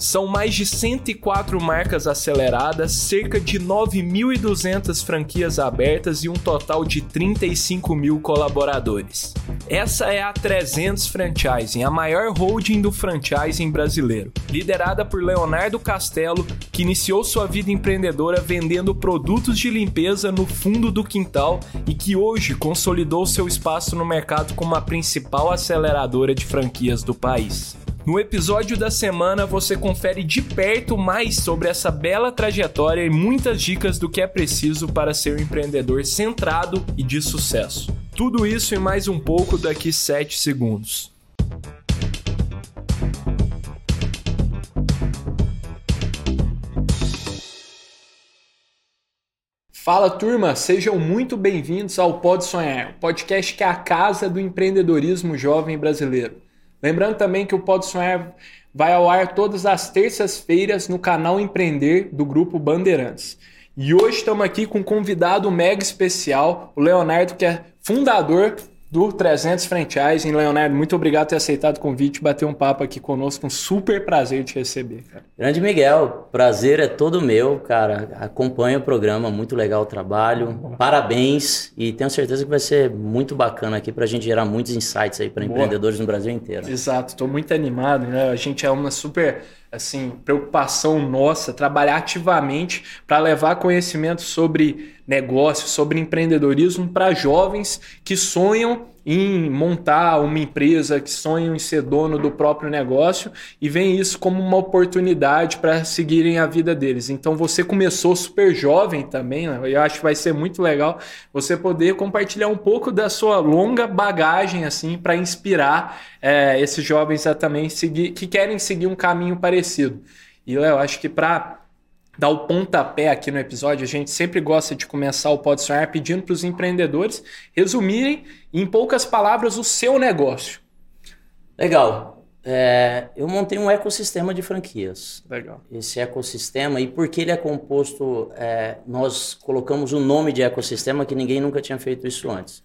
São mais de 104 marcas aceleradas, cerca de 9.200 franquias abertas e um total de 35 mil colaboradores. Essa é a 300 Franchising, a maior holding do franchising brasileiro, liderada por Leonardo Castelo, que iniciou sua vida empreendedora vendendo produtos de limpeza no fundo do quintal e que hoje consolidou seu espaço no mercado como a principal aceleradora de franquias do país. No episódio da semana você confere de perto mais sobre essa bela trajetória e muitas dicas do que é preciso para ser um empreendedor centrado e de sucesso. Tudo isso e mais um pouco daqui 7 segundos. Fala turma, sejam muito bem-vindos ao Pode Sonhar, podcast que é a casa do empreendedorismo jovem brasileiro. Lembrando também que o Pode Sonhar vai ao ar todas as terças-feiras no canal Empreender do Grupo Bandeirantes. E hoje estamos aqui com um convidado mega especial, o Leonardo, que é fundador do 300 Franchising. Leonardo, muito obrigado por ter aceitado o convite bater um papo aqui conosco. Um super prazer te receber, cara. Grande Miguel, prazer é todo meu, cara. Acompanha o programa, muito legal o trabalho. Parabéns e tenho certeza que vai ser muito bacana aqui para a gente gerar muitos insights aí para empreendedores no Brasil inteiro. Exato, estou muito animado, né? A gente é uma super assim, preocupação nossa trabalhar ativamente para levar conhecimento sobre negócios, sobre empreendedorismo para jovens que sonham em montar uma empresa, que sonham em ser dono do próprio negócio e veem isso como uma oportunidade para seguirem a vida deles. Então você começou super jovem também, né? eu acho que vai ser muito legal você poder compartilhar um pouco da sua longa bagagem assim para inspirar é, esses jovens a também seguir, que querem seguir um caminho parecido. E eu acho que para dar o pontapé aqui no episódio, a gente sempre gosta de começar o Pode Sonhar pedindo para os empreendedores resumirem em poucas palavras o seu negócio. Legal. É, eu montei um ecossistema de franquias. Legal. Esse ecossistema, e porque ele é composto, é, nós colocamos o um nome de ecossistema que ninguém nunca tinha feito isso antes.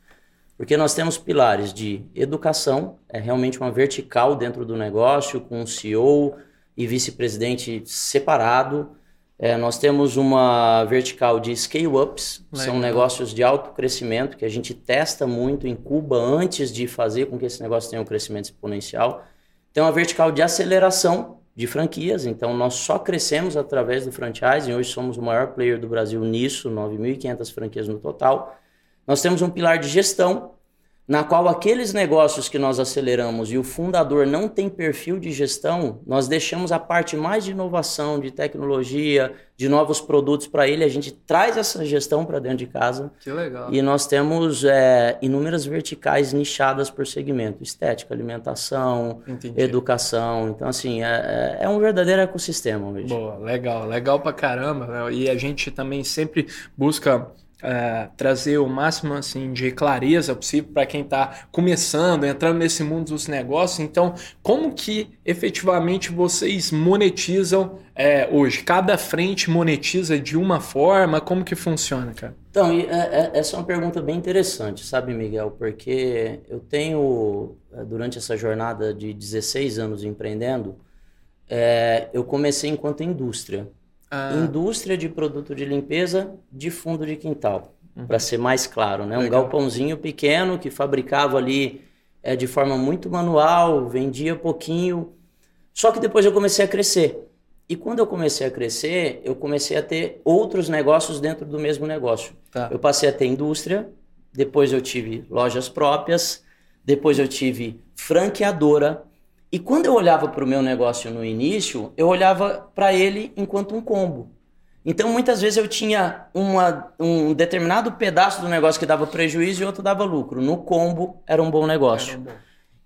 Porque nós temos pilares de educação, é realmente uma vertical dentro do negócio, com um CEO e vice-presidente separado. É, nós temos uma vertical de scale-ups, são negócios de alto crescimento que a gente testa muito, incuba antes de fazer com que esse negócio tenha um crescimento exponencial. Tem uma vertical de aceleração de franquias, então nós só crescemos através do franchising, hoje somos o maior player do Brasil nisso, 9.500 franquias no total. Nós temos um pilar de gestão, na qual aqueles negócios que nós aceleramos e o fundador não tem perfil de gestão, nós deixamos a parte mais de inovação, de tecnologia, de novos produtos para ele, a gente traz essa gestão para dentro de casa. Que legal. E nós temos é, inúmeras verticais nichadas por segmento: estética, alimentação, Entendi. educação. Então, assim, é, é, é um verdadeiro ecossistema hoje. Boa, legal, legal pra caramba. Né? E a gente também sempre busca é, trazer o máximo assim de clareza possível para quem está começando, entrando nesse mundo dos negócios. Então, como que efetivamente vocês monetizam é, hoje? Cada frente monetiza de uma forma? Como que funciona, cara? Então, é, é, essa é uma pergunta bem interessante, sabe, Miguel? Porque eu tenho, é, durante essa jornada de 16 anos empreendendo, é, eu comecei enquanto indústria. Ah. Indústria de produto de limpeza de fundo de quintal, uhum. para ser mais claro, né? Um galpãozinho pequeno que fabricava ali é, de forma muito manual, vendia pouquinho. Só que depois eu comecei a crescer. E quando eu comecei a crescer, eu comecei a ter outros negócios dentro do mesmo negócio. Tá. Eu passei a ter indústria, depois eu tive lojas próprias, depois eu tive franqueadora, e quando eu olhava para o meu negócio no início, eu olhava para ele enquanto um combo. Então, muitas vezes eu tinha uma, um determinado pedaço do negócio que dava prejuízo e outro dava lucro. No combo, era um bom negócio. Um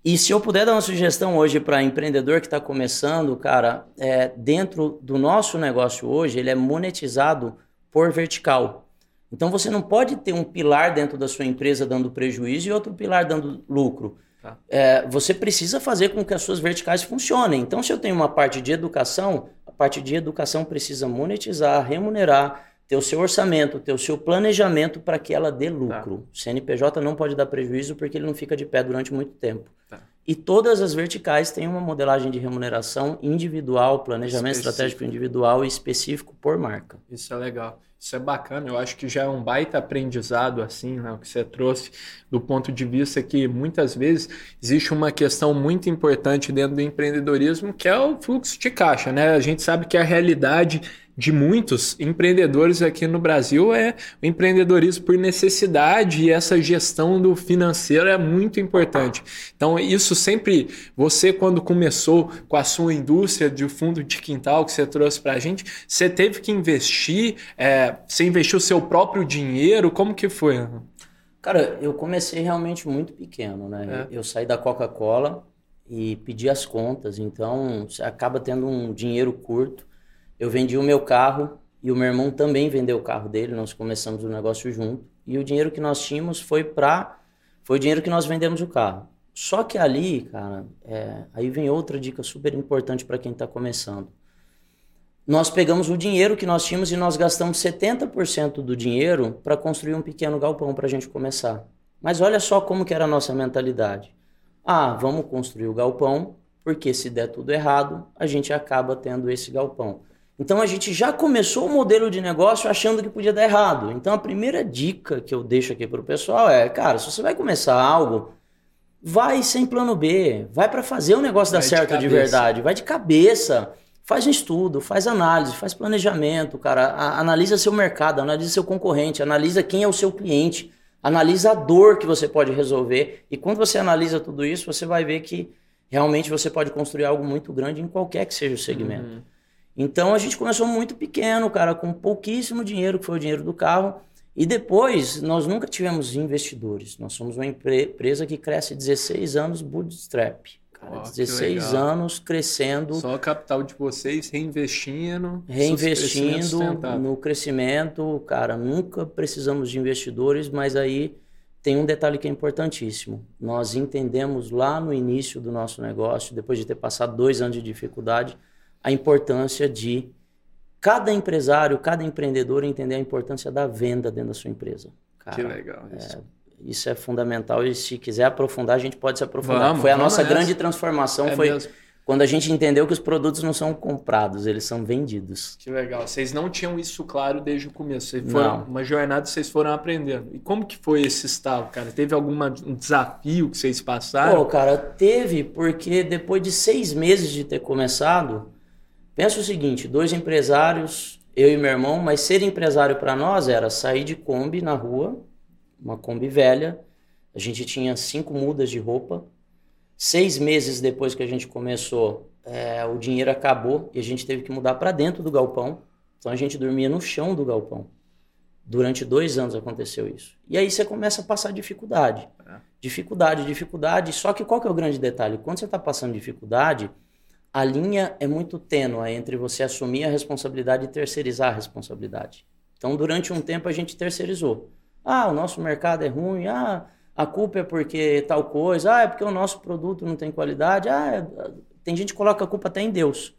e se eu puder dar uma sugestão hoje para empreendedor que está começando, cara, é, dentro do nosso negócio hoje, ele é monetizado por vertical. Então, você não pode ter um pilar dentro da sua empresa dando prejuízo e outro pilar dando lucro. Tá. É, você precisa fazer com que as suas verticais funcionem. Então, se eu tenho uma parte de educação, a parte de educação precisa monetizar, remunerar, ter o seu orçamento, ter o seu planejamento para que ela dê lucro. Tá. O CNPJ não pode dar prejuízo porque ele não fica de pé durante muito tempo. Tá. E todas as verticais têm uma modelagem de remuneração individual, planejamento específico. estratégico individual e específico por marca. Isso é legal. Isso é bacana, eu acho que já é um baita aprendizado, assim, né, o que você trouxe, do ponto de vista que muitas vezes existe uma questão muito importante dentro do empreendedorismo, que é o fluxo de caixa, né? A gente sabe que a realidade de muitos empreendedores aqui no Brasil é o empreendedorismo por necessidade e essa gestão do financeiro é muito importante. Então, isso sempre, você quando começou com a sua indústria de fundo de quintal que você trouxe para a gente, você teve que investir, é, você investiu o seu próprio dinheiro, como que foi? Cara, eu comecei realmente muito pequeno, né? É. Eu saí da Coca-Cola e pedi as contas, então você acaba tendo um dinheiro curto eu vendi o meu carro e o meu irmão também vendeu o carro dele, nós começamos o negócio junto. E o dinheiro que nós tínhamos foi para foi o dinheiro que nós vendemos o carro. Só que ali, cara, é, aí vem outra dica super importante para quem está começando. Nós pegamos o dinheiro que nós tínhamos e nós gastamos 70% do dinheiro para construir um pequeno galpão para a gente começar. Mas olha só como que era a nossa mentalidade. Ah, vamos construir o galpão, porque se der tudo errado, a gente acaba tendo esse galpão. Então a gente já começou o modelo de negócio achando que podia dar errado. Então a primeira dica que eu deixo aqui para o pessoal é, cara, se você vai começar algo, vai sem plano B, vai para fazer o negócio vai dar certo de, de, verdade, vai de cabeça, faz um estudo, faz análise, faz planejamento, cara, a, analisa seu mercado, analisa seu concorrente, analisa quem é o seu cliente, analisa a dor que você pode resolver e quando você analisa tudo isso, você vai ver que realmente você pode construir algo muito grande em qualquer que seja o segmento. Uhum. Então a gente começou muito pequeno, cara, com pouquíssimo dinheiro, que foi o dinheiro do carro. E depois, nós nunca tivemos investidores. Nós somos uma empresa que cresce 16 anos bootstrap. Cara, oh, 16 anos crescendo. Só o capital de vocês reinvestindo. Reinvestindo no crescimento. Cara, nunca precisamos de investidores, mas aí tem um detalhe que é importantíssimo. Nós entendemos lá no início do nosso negócio, depois de ter passado dois anos de dificuldade, a importância de cada empresário, cada empreendedor entender a importância da venda dentro da sua empresa. Cara, que legal isso. É, isso é fundamental e se quiser aprofundar, a gente pode se aprofundar. Vamos, foi a nossa nessa. grande transformação, é foi mesmo. quando a gente entendeu que os produtos não são comprados, eles são vendidos. Que legal. Vocês não tinham isso claro desde o começo. Foram, não. Uma jornada vocês foram aprendendo. E como que foi esse estalo, cara? Teve algum um desafio que vocês passaram? Pô, cara, teve, porque depois de seis meses de ter começado Pensa o seguinte: dois empresários, eu e meu irmão, mas ser empresário para nós era sair de Kombi na rua, uma Kombi velha. A gente tinha cinco mudas de roupa. Seis meses depois que a gente começou, é, o dinheiro acabou e a gente teve que mudar para dentro do galpão. Então a gente dormia no chão do galpão. Durante dois anos aconteceu isso. E aí você começa a passar dificuldade. É. Dificuldade, dificuldade. Só que qual que é o grande detalhe? Quando você está passando dificuldade, a linha é muito tênue entre você assumir a responsabilidade e terceirizar a responsabilidade. Então, durante um tempo, a gente terceirizou. Ah, o nosso mercado é ruim. Ah, a culpa é porque tal coisa. Ah, é porque o nosso produto não tem qualidade. Ah, é... tem gente que coloca a culpa até em Deus.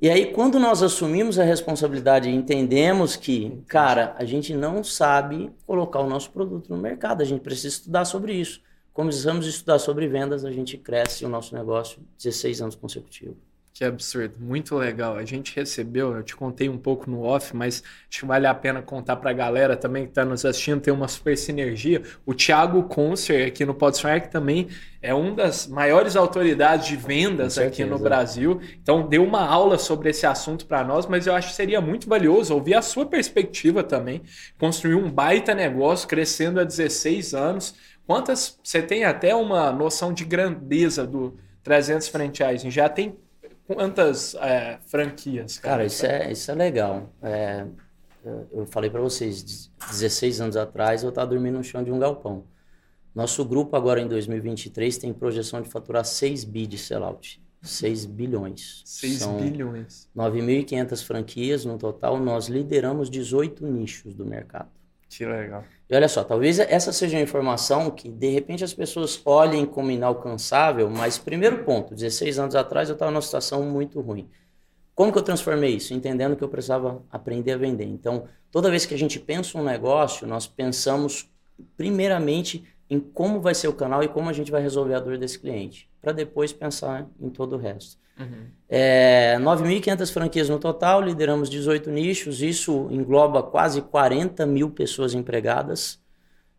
E aí, quando nós assumimos a responsabilidade e entendemos que, cara, a gente não sabe colocar o nosso produto no mercado, a gente precisa estudar sobre isso começamos a estudar sobre vendas, a gente cresce o nosso negócio 16 anos consecutivos. Que absurdo, muito legal. A gente recebeu, eu te contei um pouco no off, mas acho que vale a pena contar para a galera também que está nos assistindo, tem uma super sinergia. O Thiago Concer aqui no Podsmark também é uma das maiores autoridades de vendas aqui no Brasil. Então deu uma aula sobre esse assunto para nós, mas eu acho que seria muito valioso ouvir a sua perspectiva também. Construir um baita negócio crescendo há 16 anos Quantas você tem até uma noção de grandeza do 300 franchising? Já tem quantas é, franquias? Cara, cara isso, é, isso é legal. É, eu falei para vocês, 16 anos atrás eu estava dormindo no chão de um galpão. Nosso grupo agora em 2023 tem projeção de faturar 6 bi de sellout. 6 bilhões. 6 São bilhões. 9.500 franquias no total. Nós lideramos 18 nichos do mercado. Que legal. E olha só, talvez essa seja uma informação que de repente as pessoas olhem como inalcançável, mas primeiro ponto, 16 anos atrás eu estava numa situação muito ruim. Como que eu transformei isso? Entendendo que eu precisava aprender a vender. Então, toda vez que a gente pensa um negócio, nós pensamos primeiramente em como vai ser o canal e como a gente vai resolver a dor desse cliente. Para depois pensar em todo o resto. Uhum. É, 9.500 franquias no total, lideramos 18 nichos, isso engloba quase 40 mil pessoas empregadas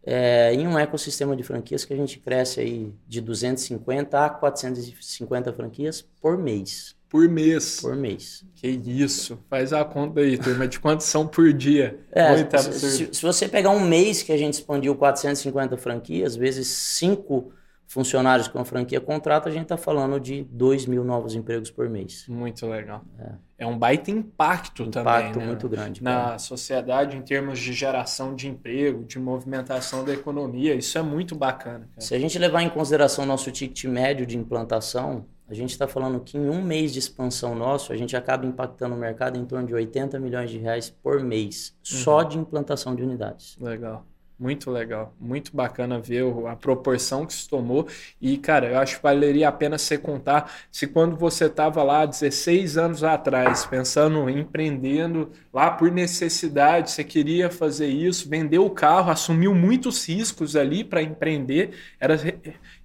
é, em um ecossistema de franquias que a gente cresce aí de 250 a 450 franquias por mês. Por mês. Por mês. Que isso. Faz a conta aí, turma, de quantos são por dia. É, se, se, você pegar um mês que a gente expandiu 450 franquias, vezes 5 funcionários com a franquia contrata, a gente está falando de 2 mil novos empregos por mês. Muito legal. É, é um baita impacto, impacto também. Impacto né? muito grande. Na cara. sociedade, em termos de geração de emprego, de movimentação da economia. Isso é muito bacana. Cara. Se a gente levar em consideração nosso ticket médio de implantação, a gente está falando que em um mês de expansão nosso, a gente acaba impactando o mercado em torno de 80 milhões de reais por mês, uhum. só de implantação de unidades. Legal. Muito legal, muito bacana ver a proporção que se tomou. E, cara, eu acho que valeria a pena você contar se quando você estava lá 16 anos atrás, pensando em empreendendo lá por necessidade, você queria fazer isso, vendeu o carro, assumiu muitos riscos ali para empreender, era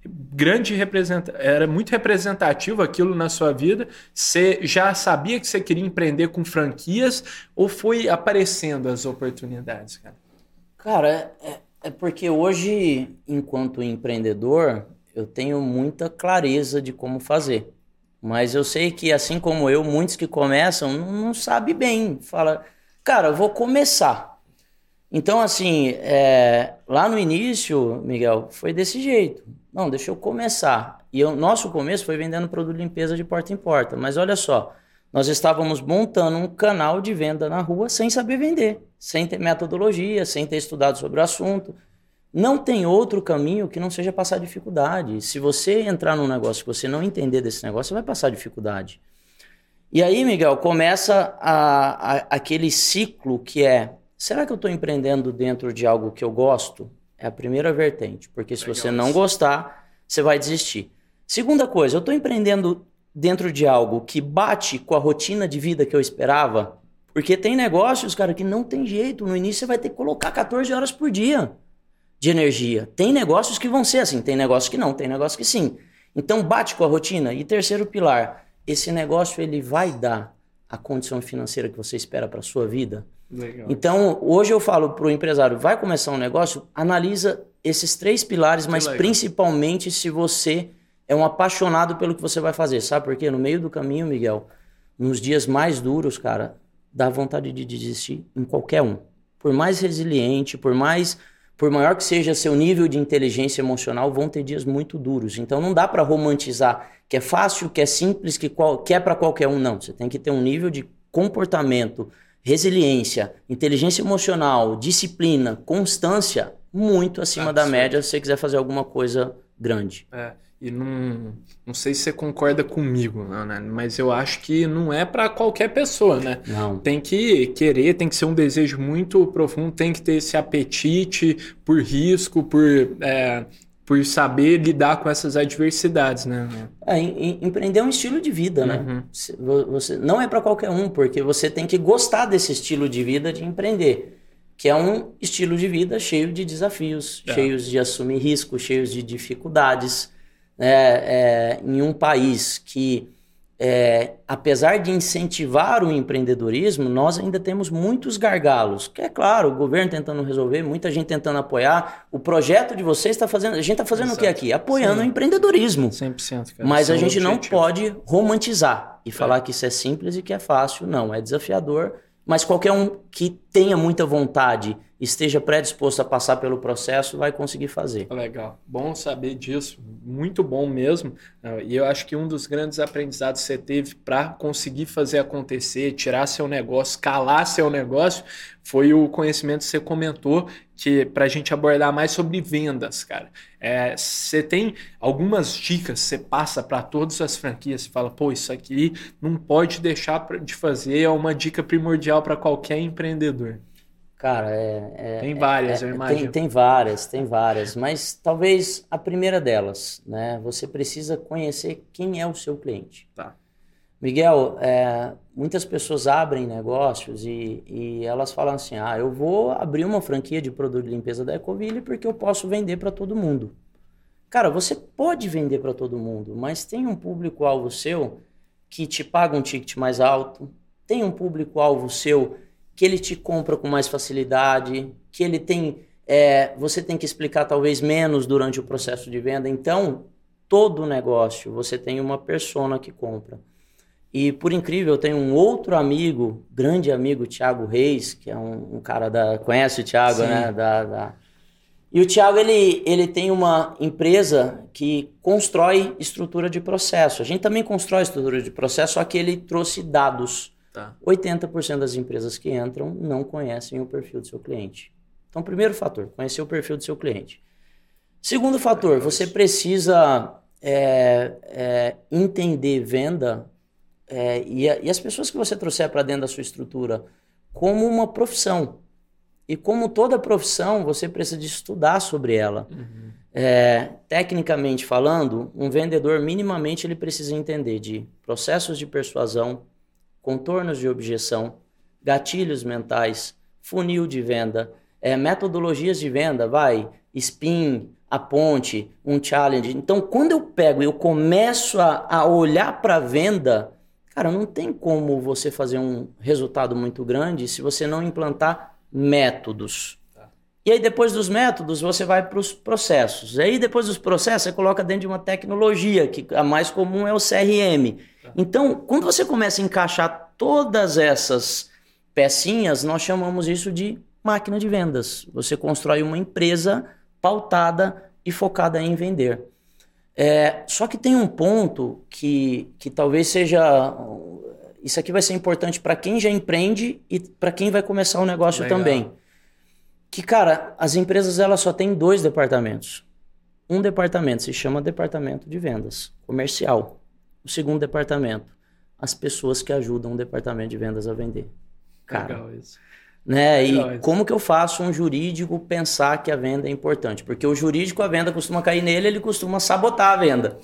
grande representa era muito representativo aquilo na sua vida. Você já sabia que você queria empreender com franquias ou foi aparecendo as oportunidades, cara? Cara, é, é, porque hoje, enquanto empreendedor, eu tenho muita clareza de como fazer. Mas eu sei que, assim como eu, muitos que começam não, não sabem bem. Fala, cara, eu vou começar. Então, assim, é, lá no início, Miguel, foi desse jeito. Não, deixa eu começar. E o nosso começo foi vendendo produto de limpeza de porta em porta. Mas olha só, nós estávamos montando um canal de venda na rua sem saber vender, sem ter metodologia, sem ter estudado sobre o assunto. Não tem outro caminho que não seja passar dificuldade. Se você entrar num negócio que você não entender desse negócio, você vai passar dificuldade. E aí, Miguel, começa a, a, aquele ciclo que é: será que eu estou empreendendo dentro de algo que eu gosto? É a primeira vertente, porque se Legal você não gostar, você vai desistir. Segunda coisa, eu estou empreendendo dentro de algo que bate com a rotina de vida que eu esperava, porque tem negócios, cara, que não tem jeito. No início você vai ter que colocar 14 horas por dia de energia. Tem negócios que vão ser assim, tem negócios que não, tem negócios que sim. Então bate com a rotina. E terceiro pilar, esse negócio ele vai dar a condição financeira que você espera para sua vida. Legal. Então, hoje eu falo para o empresário, vai começar um negócio, analisa esses três pilares, mas principalmente se você é um apaixonado pelo que você vai fazer. Sabe por quê? No meio do caminho, Miguel, nos dias mais duros, cara, dá vontade de desistir em qualquer um. Por mais resiliente, por mais por maior que seja seu nível de inteligência emocional, vão ter dias muito duros. Então não dá para romantizar que é fácil, que é simples, que, qual, que é para qualquer um. Não, você tem que ter um nível de comportamento, resiliência, inteligência emocional, disciplina, constância muito acima da média se você quiser fazer alguma coisa grande. É. E não, não sei se você concorda comigo, né? mas eu acho que não é para qualquer pessoa, né? Não. Tem que querer, tem que ser um desejo muito profundo, tem que ter esse apetite por risco, por, é, por saber lidar com essas adversidades, né? É, em, empreender é um estilo de vida, né? uhum. Você, não é para qualquer um, porque você tem que gostar desse estilo de vida de empreender que é um estilo de vida cheio de desafios, é. cheios de assumir riscos, cheios de dificuldades é, é, em um país que, é, apesar de incentivar o empreendedorismo, nós ainda temos muitos gargalos. Que é claro, o governo tentando resolver, muita gente tentando apoiar. O projeto de vocês está fazendo. A gente está fazendo Exato. o que aqui? Apoiando Sim. o empreendedorismo. 100%. Cara. Mas a gente não pode romantizar e falar que isso é simples e que é fácil. Não, é desafiador. Mas qualquer um que tenha muita vontade esteja predisposto a passar pelo processo, vai conseguir fazer. Legal, bom saber disso, muito bom mesmo. Ah, e eu acho que um dos grandes aprendizados que você teve para conseguir fazer acontecer, tirar seu negócio, calar seu negócio, foi o conhecimento que você comentou, que para a gente abordar mais sobre vendas, cara. É, você tem algumas dicas que você passa para todas as franquias, você fala, pô, isso aqui não pode deixar de fazer, é uma dica primordial para qualquer empreendedor. Cara, é. é tem várias, é, eu imagino. Tem, tem, várias, tem várias. Mas talvez a primeira delas, né? Você precisa conhecer quem é o seu cliente. Tá. Miguel, é, muitas pessoas abrem negócios e, e, elas falam assim: ah, eu vou abrir uma franquia de produto de limpeza da Ecoville porque eu posso vender para todo mundo. Cara, você pode vender para todo mundo, mas tem um público-alvo seu que te paga um ticket mais alto, tem um público-alvo seu que ele te compra com mais facilidade, que ele tem. É, você tem que explicar talvez menos durante o processo de venda. Então, todo negócio você tem uma persona que compra. E por incrível, eu tenho um outro amigo, grande amigo, Thiago Reis, que é um, um cara da. Conhece o Thiago, Sim. né? Da, da... E o Thiago ele, ele tem uma empresa que constrói estrutura de processo. A gente também constrói estrutura de processo, só que ele trouxe dados. Tá. 80% das empresas que entram não conhecem o perfil do seu cliente. Então, primeiro fator, conhecer o perfil do seu cliente. Segundo fator, você precisa é, é, entender venda é, e, a, e, as pessoas que você trouxer para dentro da sua estrutura como uma profissão. E como toda profissão, você precisa de estudar sobre ela. Uhum. É, tecnicamente falando, um vendedor minimamente ele precisa entender de processos de persuasão, contornos de objeção, gatilhos mentais, funil de venda, é, metodologias de venda, vai, spin, a ponte, um challenge. Então, quando eu pego e eu começo a, a olhar para a venda, Cara, não tem como você fazer um resultado muito grande se você não implantar métodos. E aí, depois dos métodos, você vai para os processos. E aí, depois dos processos, você coloca dentro de uma tecnologia, que a mais comum é o CRM. Então, quando você começa a encaixar todas essas pecinhas, nós chamamos isso de máquina de vendas. Você constrói uma empresa pautada e focada em vender. É, só que tem um ponto que, que talvez seja. Isso aqui vai ser importante para quem já empreende e para quem vai começar o negócio Legal. também. Que, cara, as empresas elas só têm dois departamentos. Um departamento se chama departamento de vendas comercial. O segundo departamento, as pessoas que ajudam o departamento de vendas a vender. Cara, Legal isso. Né? E como que eu faço um jurídico pensar que a venda é importante? Porque o jurídico, a venda costuma cair nele, ele costuma sabotar a venda.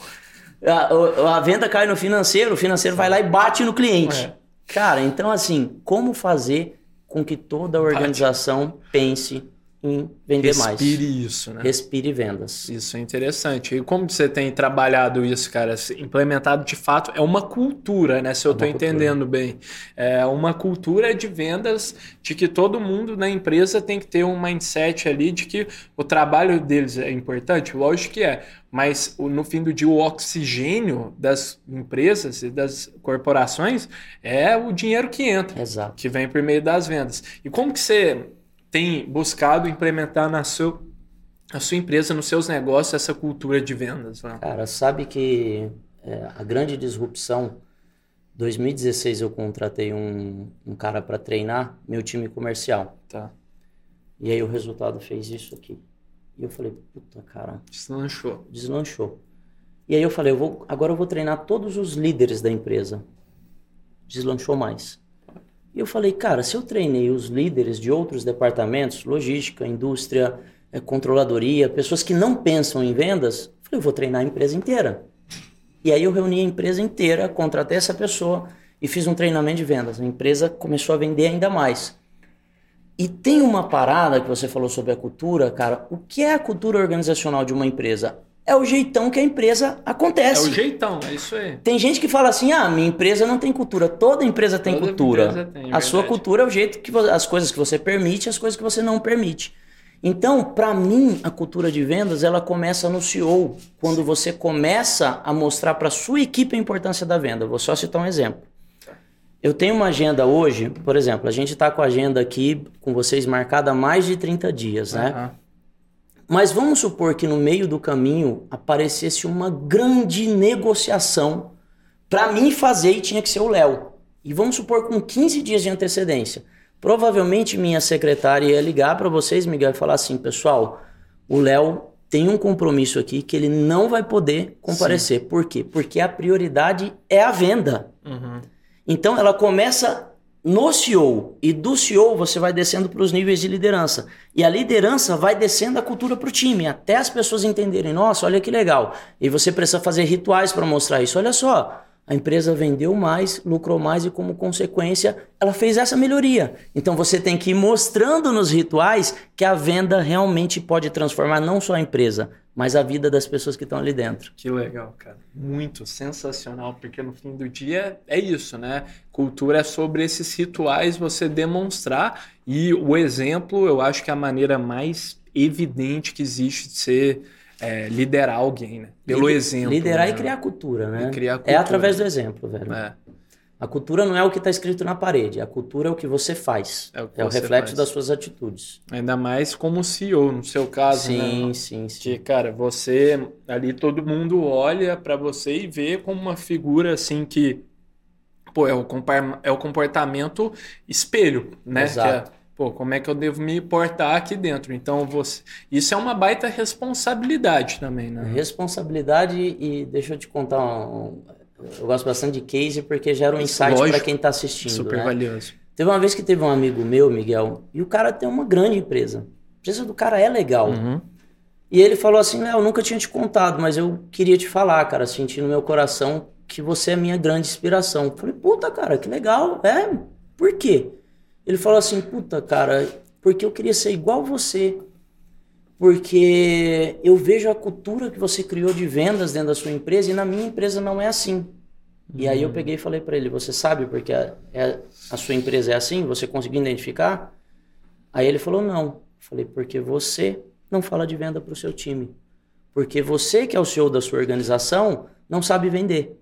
A, a venda cai no financeiro, o financeiro vai lá e bate no cliente. É. Cara, então assim, como fazer com que toda a organização pense em vender Respire mais. Respire isso, né? Respire vendas. Isso é interessante. E como você tem trabalhado isso, cara? Implementado de fato, é uma cultura, né? Se eu estou é entendendo bem. É uma cultura de vendas de que todo mundo na empresa tem que ter um mindset ali de que o trabalho deles é importante. Lógico que é. Mas no fim do dia, o oxigênio das empresas e das corporações é o dinheiro que entra. Exato. Que vem por meio das vendas. E como que você tem buscado implementar na, seu, na sua empresa, nos seus negócios, essa cultura de vendas? Né? Cara, sabe que é, a grande disrupção. 2016 eu contratei um, um cara para treinar meu time comercial. Tá. E aí o resultado fez isso aqui. E eu falei, puta cara. Deslanchou. Deslanchou. E aí eu falei, eu vou, agora eu vou treinar todos os líderes da empresa. Deslanchou mais. E eu falei, cara, se eu treinei os líderes de outros departamentos, logística, indústria, é, controladoria, pessoas que não pensam em vendas, eu falei, eu vou treinar a empresa inteira. E aí eu reuni a empresa inteira, contratei essa pessoa e fiz um treinamento de vendas. A empresa começou a vender ainda mais. E tem uma parada que você falou sobre a cultura, cara. O que é a cultura organizacional de uma empresa? é o jeitão que a empresa acontece. É o jeitão, é isso aí. Tem gente que fala assim: ah, minha empresa não tem cultura. Toda empresa tem Toda cultura. Empresa tem, é a verdade. sua cultura é o jeito que as coisas que você permite, as coisas que você não permite. Então, para mim, a cultura de vendas ela começa no CEO, quando você começa a mostrar para sua equipe a importância da venda. Vou só citar um exemplo. Eu tenho uma agenda hoje, por exemplo, a gente está com a agenda aqui com vocês marcada há mais de 30 dias, né? Uhum. Mas vamos supor que no meio do caminho aparecesse uma grande negociação para mim fazer e tinha que ser o Léo. E vamos supor com 15 dias de antecedência. Provavelmente minha secretária ia ligar para vocês, Miguel, e falar assim: pessoal, o Léo tem um compromisso aqui que ele não vai poder comparecer. Sim. Por quê? Porque a prioridade é a venda. Uhum. Então ela começa no CEO e do CEO você vai descendo para os níveis de liderança. E a liderança vai descendo a cultura para o time, até as pessoas entenderem: nossa, olha que legal. E você precisa fazer rituais para mostrar isso. Olha só, a empresa vendeu mais, lucrou mais e, como consequência, ela fez essa melhoria. Então você tem que ir mostrando nos rituais que a venda realmente pode transformar não só a empresa, mas a vida das pessoas que estão ali dentro. Que legal, cara. Muito sensacional, porque no fim do dia é isso, né? Cultura é sobre esses rituais você demonstrar e o exemplo, eu acho que é a maneira mais evidente que existe de ser é, liderar alguém, né? Pelo Lider, exemplo. Liderar né? e criar cultura, né? E criar cultura. É através do exemplo, velho. É. A cultura não é o que está escrito na parede, a cultura é o que você faz. É o, é o reflexo faz. das suas atitudes. Ainda mais como CEO, no seu caso, sim, né? Sim, sim, Que, cara, você ali todo mundo olha para você e vê como uma figura assim que pô, é o, é o comportamento espelho, né? Exato. Que é, pô, como é que eu devo me portar aqui dentro? Então, você, isso é uma baita responsabilidade também, né? Responsabilidade e deixa eu te contar um, eu gosto bastante de case porque gera um insight para quem está assistindo. Super né? valioso. Teve uma vez que teve um amigo meu, Miguel, e o cara tem uma grande empresa. A empresa do cara é legal. Uhum. E ele falou assim: Léo, eu nunca tinha te contado, mas eu queria te falar, cara, senti no meu coração que você é minha grande inspiração. Eu falei, puta, cara, que legal. É, por quê? Ele falou assim: puta, cara, porque eu queria ser igual você porque eu vejo a cultura que você criou de vendas dentro da sua empresa e na minha empresa não é assim. E aí eu uhum. peguei e falei para ele: Você sabe porque a, é, a sua empresa é assim? Você conseguiu identificar? Aí ele falou: Não. Eu falei: Porque você não fala de venda para o seu time. Porque você, que é o CEO da sua organização, não sabe vender.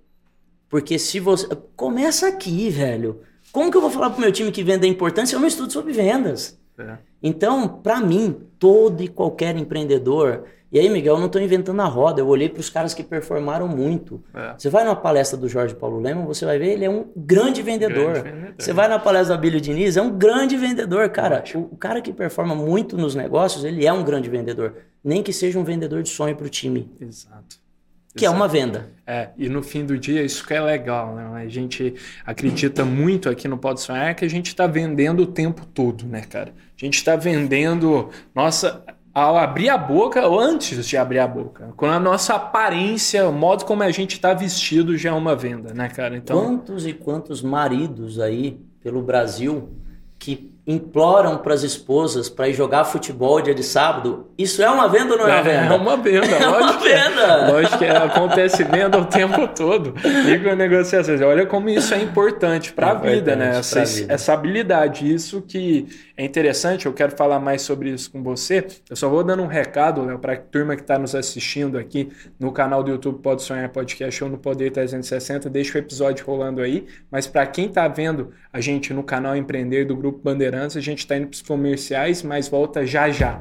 Porque se você. Começa aqui, velho. Como que eu vou falar pro meu time que venda é importante se eu não estudo sobre vendas? É. Então, para mim, todo e qualquer empreendedor. E aí, Miguel, eu não estou inventando a roda. Eu olhei para os caras que performaram muito. É. Você vai numa palestra do Jorge Paulo Lema, você vai ver, ele é um grande vendedor. Grande vendedor. Você vai na palestra da Billy Diniz, é um grande vendedor. Cara, o, o, cara que performa muito nos negócios, ele é um grande vendedor. Nem que seja um vendedor de sonho para o time. Exato que é uma venda. É, e no fim do dia isso que é legal, né? A gente acredita muito aqui no Pode Sonhar que a gente está vendendo o tempo todo, né, cara? A gente está vendendo, nossa, ao abrir a boca ou antes de abrir a boca. Com a nossa aparência, o modo como a gente está vestido já é uma venda, né, cara? Então... Quantos e quantos maridos aí pelo Brasil que imploram para as esposas para ir jogar futebol dia de sábado, isso é uma venda ou não é, uma venda? É uma venda, é lógico. Uma venda. É, lógico que é, acontece venda o tempo todo. Com negociações. Olha como isso é importante para a vida, né? Essa, vida. essa habilidade, isso que é interessante, eu quero falar mais sobre isso com você. Eu só vou dando um recado, Léo, para a turma que está nos assistindo aqui no canal do YouTube Pode Sonhar Podcast ou no Poder 360, deixa o episódio rolando aí. Mas para quem está vendo a gente no canal Empreender do Grupo Bandeirante, a gente está indo para os comerciais, mas volta já já.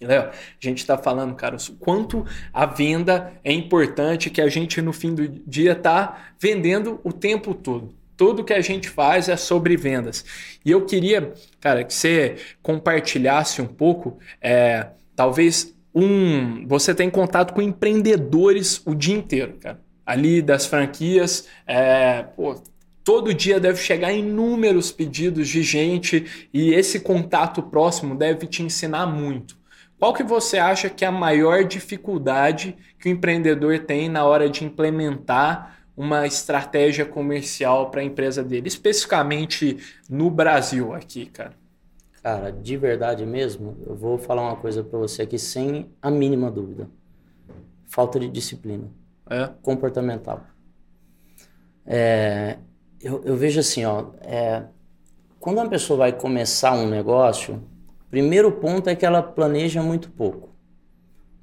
Léo, a gente está falando, cara, o quanto a venda é importante, que a gente no fim do dia está vendendo o tempo todo. Tudo que a gente faz é sobre vendas. E eu queria, cara, que você compartilhasse um pouco, é, talvez um, você tem contato com empreendedores o dia inteiro, cara ali das franquias. É, pô, todo dia deve chegar inúmeros pedidos de gente e esse contato próximo deve te ensinar muito. Qual que você acha que é a maior dificuldade que o empreendedor tem na hora de implementar uma estratégia comercial para a empresa dele, especificamente no Brasil aqui, cara? Cara, de verdade mesmo, eu vou falar uma coisa para você aqui sem a mínima dúvida. Falta de disciplina é. comportamental. É, eu, eu, vejo assim, ó, é, quando uma pessoa vai começar um negócio, primeiro ponto é que ela planeja muito pouco.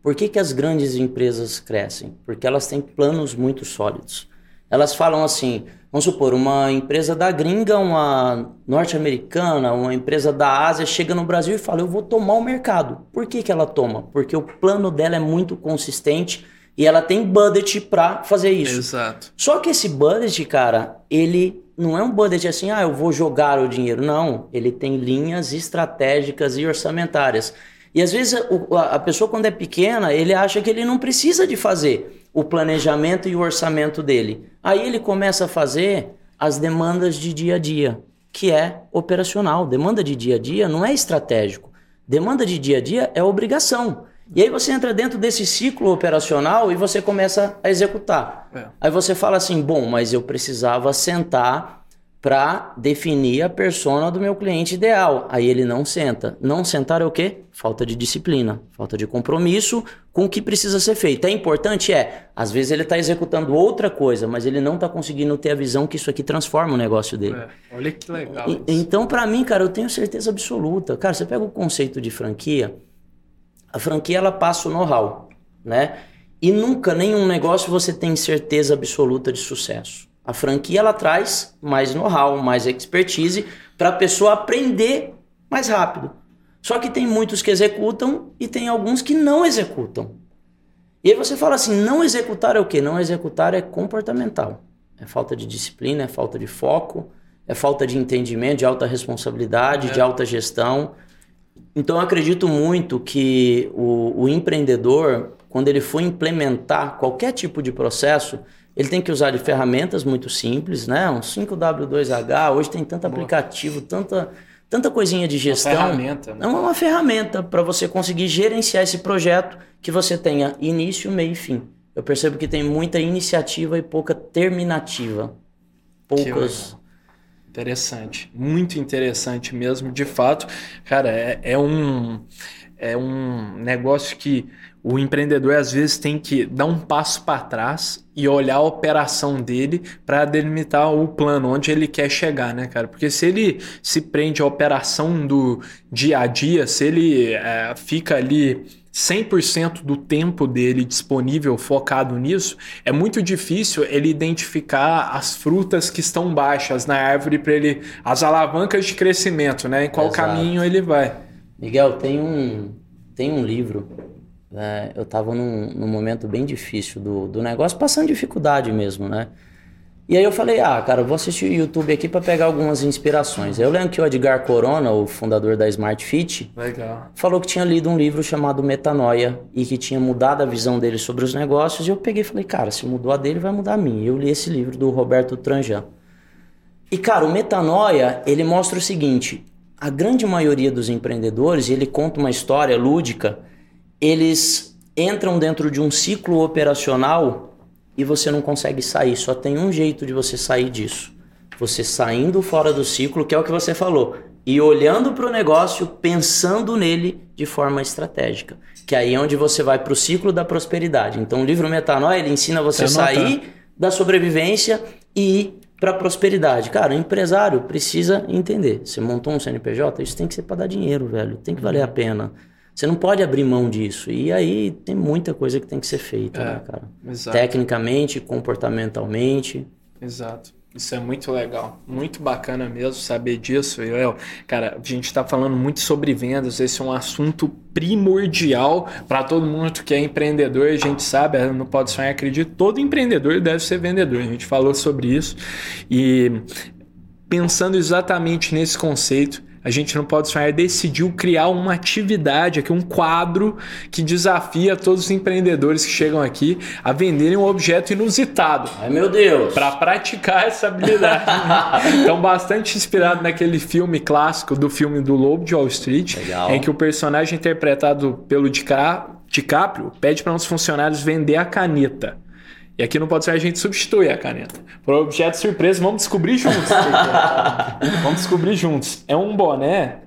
Por que, que as grandes empresas crescem? Porque elas têm planos muito sólidos. Elas falam assim, vamos supor, uma empresa da gringa, uma norte-americana, uma empresa da Ásia chega no Brasil e fala, eu vou tomar o mercado. Por que, que ela toma? Porque o plano dela é muito consistente e ela tem budget para fazer isso. Exato. Só que esse budget, cara, ele não é um budget assim, ah, eu vou jogar o dinheiro. Não, ele tem linhas estratégicas e orçamentárias. E às vezes a pessoa, quando é pequena, ele acha que ele não precisa de fazer o planejamento e o orçamento dele. Aí ele começa a fazer as demandas de dia a dia, que é operacional. Demanda de dia a dia não é estratégico. Demanda de dia a dia é obrigação. E aí você entra dentro desse ciclo operacional e você começa a executar. É. Aí você fala assim: bom, mas eu precisava sentar para definir a persona do meu cliente ideal. Aí ele não senta. Não sentar é o quê? Falta de disciplina, falta de compromisso com o que precisa ser feito. É importante? É. Às vezes ele está executando outra coisa, mas ele não está conseguindo ter a visão que isso aqui transforma o negócio dele. É, olha que legal. E, então, para mim, cara, eu tenho certeza absoluta. Cara, você pega o conceito de franquia, a franquia ela passa o know-how, né? E nunca, nenhum negócio você tem certeza absoluta de sucesso. A franquia ela traz mais know-how, mais expertise para a pessoa aprender mais rápido. Só que tem muitos que executam e tem alguns que não executam. E aí você fala assim, não executar é o quê? Não executar é comportamental. É falta de disciplina, é falta de foco, é falta de entendimento, de alta responsabilidade, é. de alta gestão. Então eu acredito muito que o, o empreendedor, quando ele for implementar qualquer tipo de processo, ele tem que usar de ferramentas muito simples, né? Um 5W2H, hoje tem tanto Boa. aplicativo, tanta, tanta coisinha de gestão. Uma ferramenta. Né? É uma ferramenta para você conseguir gerenciar esse projeto que você tenha início, meio e fim. Eu percebo que tem muita iniciativa e pouca terminativa. Poucas. Interessante, muito interessante mesmo, de fato. Cara, é, é um é um negócio que o empreendedor às vezes tem que dar um passo para trás e olhar a operação dele para delimitar o plano, onde ele quer chegar, né, cara? Porque se ele se prende à operação do dia a dia, se ele é, fica ali 100% do tempo dele disponível focado nisso, é muito difícil ele identificar as frutas que estão baixas na árvore para ele, as alavancas de crescimento, né? Em qual Exato. caminho ele vai. Miguel, tem um, tem um livro né? Eu estava num, num, momento bem difícil do, do negócio, passando dificuldade mesmo, né? E aí eu falei, ah, cara, eu vou assistir o YouTube aqui para pegar algumas inspirações. Eu lembro que o Edgar Corona, o fundador da Smart Fit, Legal. falou que tinha lido um livro chamado Metanoia e que tinha mudado a visão dele sobre os negócios. E eu peguei e falei, cara, se mudou a dele, vai mudar a minha. Eu li esse livro do Roberto Tranjan. E, cara, o Metanoia, ele mostra o seguinte, a grande maioria dos empreendedores, ele conta uma história lúdica eles entram dentro de um ciclo operacional e você não consegue sair. Só tem um jeito de você sair disso. Você saindo fora do ciclo, que é o que você falou, e olhando para o negócio, pensando nele de forma estratégica. Que aí é onde você vai para o ciclo da prosperidade. Então, o livro Metanoia, ele ensina você a sair da sobrevivência e ir para a prosperidade. Cara, o empresário precisa entender. Você montou um CNPJ, isso tem que ser para dar dinheiro, velho. Tem que valer a pena. Você não pode abrir mão disso. E aí tem muita coisa que tem que ser feita, é, né, cara? Exato. Tecnicamente, comportamentalmente. Exato. Isso é muito legal, muito bacana mesmo saber disso, Joel. Cara, a gente está falando muito sobre vendas, esse é um assunto primordial para todo mundo que é empreendedor. A gente sabe, não pode sonhar, acredito, todo empreendedor deve ser vendedor. A gente falou sobre isso e pensando exatamente nesse conceito, a gente não pode sonhar, decidiu criar uma atividade aqui, um quadro que desafia todos os empreendedores que chegam aqui a venderem um objeto inusitado. Ai meu Deus! Para praticar essa habilidade. então, bastante inspirado naquele filme clássico do filme do Lobo de Wall Street, Legal. em que o personagem interpretado pelo DiCaprio pede para uns funcionários vender a caneta. E aqui não pode ser a gente substituir a caneta. Por objeto surpresa, vamos descobrir juntos. vamos descobrir juntos. É um boné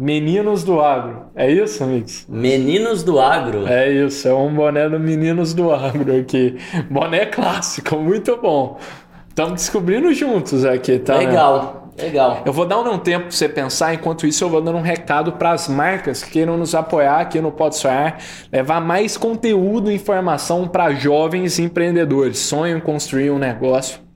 Meninos do Agro. É isso, amigos? Meninos do Agro. É isso, é um boné do Meninos do Agro aqui. Boné clássico, muito bom. Estamos descobrindo juntos aqui, tá? Legal. Legal. Eu vou dar um tempo para você pensar, enquanto isso eu vou dando um recado para as marcas que queiram nos apoiar aqui no Pode Sonhar, levar mais conteúdo e informação para jovens empreendedores. Sonham construir um negócio